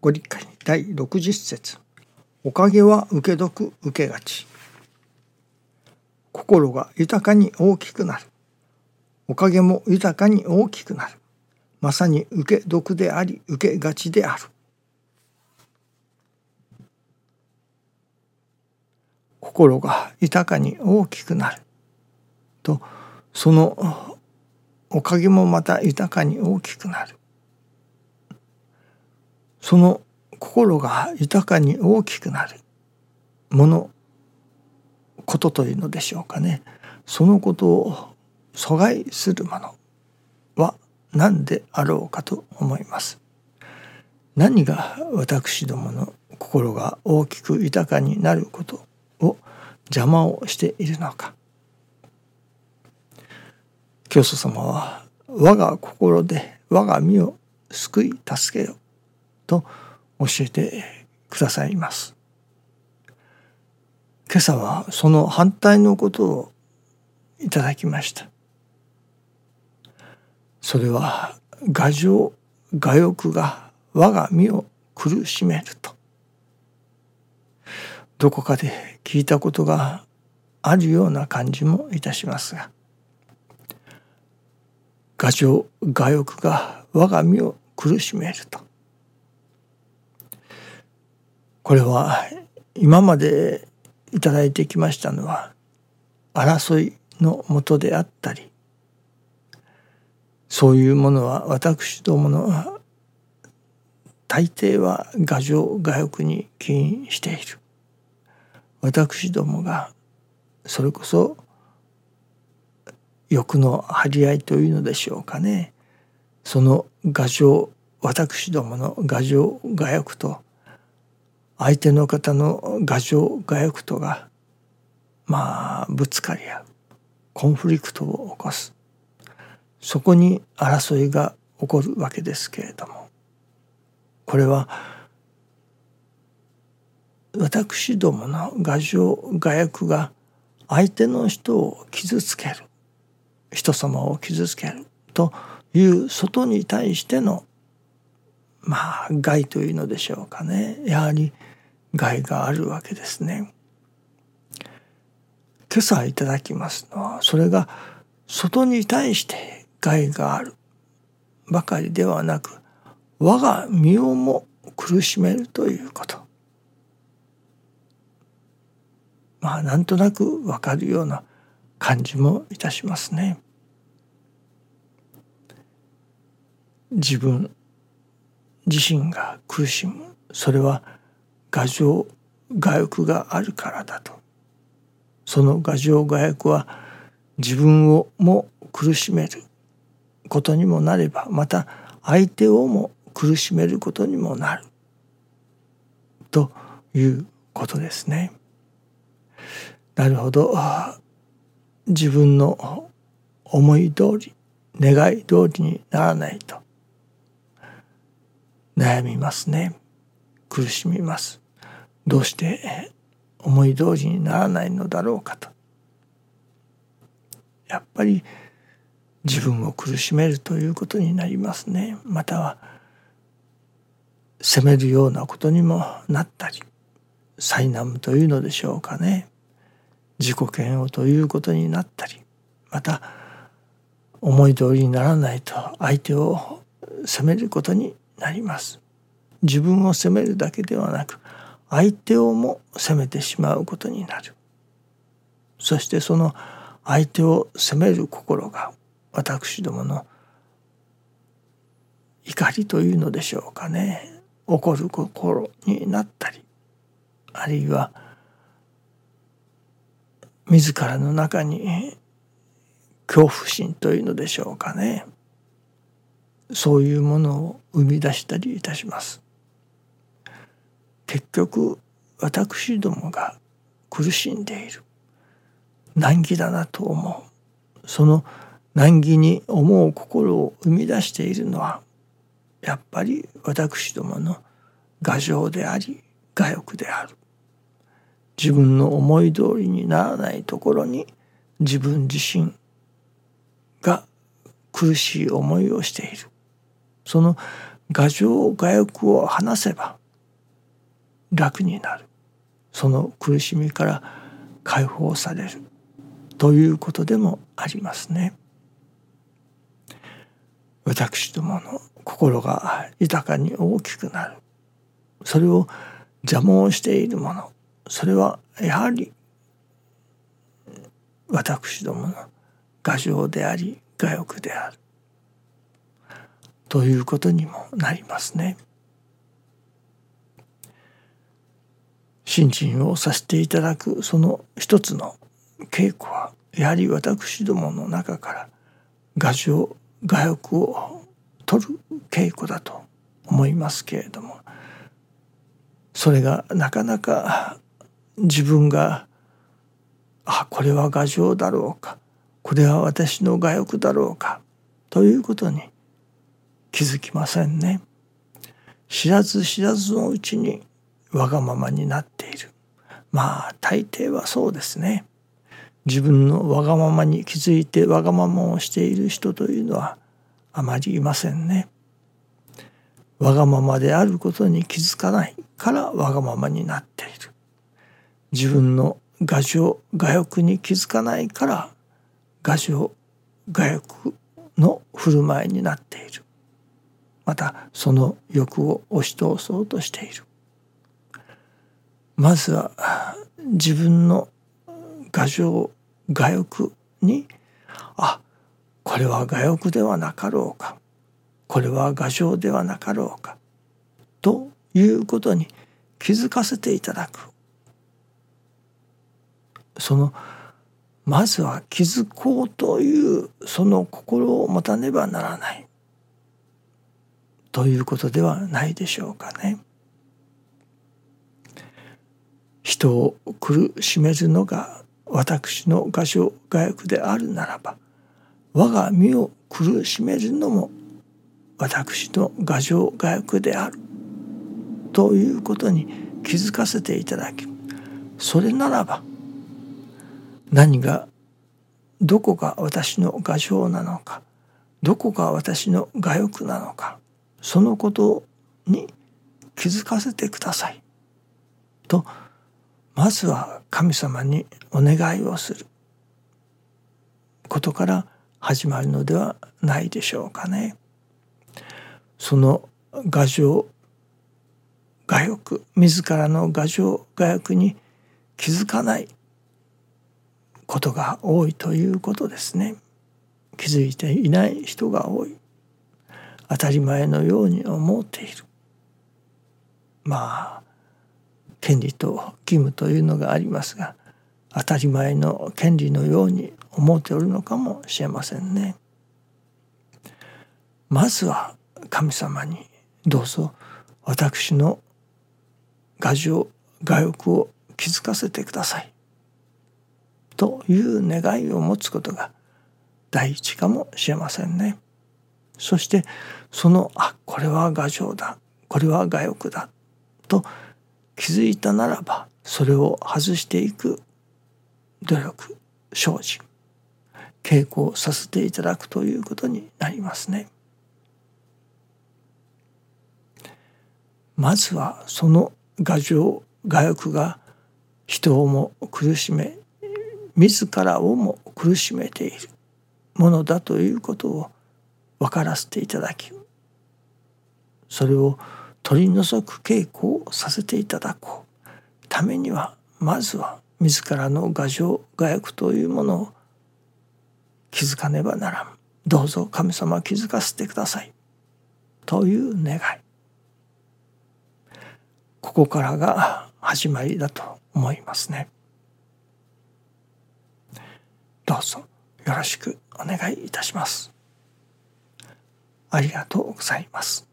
ご理解第60節。おかげは受け得受けがち。心が豊かに大きくなる。おかげも豊かに大きくなる。まさに受け得であり受けがちである。心が豊かに大きくなる。とそのおかげもまた豊かに大きくなる。その心が豊かに大きくなるものことというのでしょうかね。そのことを阻害するものは何であろうかと思います。何が私どもの心が大きく豊かになることを邪魔をしているのか。教祖様は我が心で我が身を救い助けよ。と教えてくださいます。今朝はその反対のことをいただきました。それは牙城牙欲が我が身を苦しめると。どこかで聞いたことがあるような感じもいたしますが。牙城牙欲が我が身を苦しめると。これは今までいただいてきましたのは争いのもとであったりそういうものは私どもの大抵は牙城牙欲に起因している。私どもがそれこそ欲の張り合いというのでしょうかね。その牙城私どもの牙城牙欲と相手の方の牙城牙欲とがまあぶつかり合うコンフリクトを起こす。そこに争いが起こるわけですけれども。これは私どもの牙城牙役が相手の人を傷つける人様を傷つけるという外に対してのまあ害というのでしょうかねやはり害があるわけですね。今朝いただきますのはそれが外に対して害があるばかりではなく我が身をも苦しめるということまあなんとなくわかるような感じもいたしますね。自分自身が苦しむ。それは牙城牙欲があるからだと。その牙城牙欲は自分をも苦しめることにもなればまた相手をも苦しめることにもなる。ということですね。なるほど。自分の思い通り願い通りにならないと。悩みますね。苦しみます。どうして思い通りにならないのだろうかと。やっぱり自分を苦しめるということになりますね。または責めるようなことにもなったり災難というのでしょうかね。自己嫌悪ということになったりまた思い通りにならないと相手を責めることになります。自分を責めるだけではなく相手をも責めてしまうことになる。そしてその相手を責める心が私どもの怒りというのでしょうかね。怒る心になったりあるいは自らの中に恐怖心というのでしょうかね。そういうものを生み出したりいたします。結局私どもが苦しんでいる。難儀だなと思う。その難儀に思う心を生み出しているのはやっぱり私どもの牙城であり牙欲である。自分の思い通りにならないところに自分自身が苦しい思いをしている。その牙城牙欲を離せば楽になる。その苦しみから解放される。ということでもありますね。私どもの心が豊かに大きくなる。それを邪魔をしているもの。それはやはり私どもの牙城であり牙欲である。ということにもなりますね。信心をさせていただくその一つの稽古はやはり私どもの中から牙城牙欲を取る稽古だと思いますけれどもそれがなかなか自分があこれは牙城だろうかこれは私の牙欲だろうかということに気づきませんね。知らず知らずのうちにわがままになっている。まあ大抵はそうですね。自分のわがままに気づいてわがままをしている人というのはあまりいませんね。わがままであることに気づかないからわがままになっている。自分の牙城牙欲に気づかないから牙城牙欲の振る舞いになっている。またその欲を押し通そうとしている。まずは自分の牙城牙欲にあこれは牙欲ではなかろうかこれは牙城ではなかろうかということに気づかせていただくそのまずは気づこうというその心を持たねばならないということではないでしょうかね。人を苦しめるのが私の画所画欲であるならば我が身を苦しめるのも私の画像画欲であるということに気づかせていただきそれならば何がどこが私の画像なのかどこが私の画欲なのかそのことに気づかせてくださいとまずは神様にお願いをすることから始まるのではないでしょうかね。その牙城牙欲自らの牙城牙欲に気づかないことが多いということですね。気づいていない人が多い。当たり前のように思っている。まあ権利と義務というのがありますが当たり前の権利のように思っておるのかもしれませんね。まずは神様にどうぞ私の牙城牙欲を気づかせてくださいという願いを持つことが第一かもしれませんね。そしてそのあこれは牙城だこれは牙欲だと気づいたならばそれを外していく努力精進稽古をさせていただくということになりますね。まずはその牙城牙欲が人をも苦しめ自らをも苦しめているものだということを分からせていただきそれを取り除く稽古をさせていただこう。ためにはまずは自らの牙城牙欲というものを気づかねばならん。どうぞ神様気づかせてください。という願い。ここからが始まりだと思いますね。どうぞよろしくお願いいたします。ありがとうございます。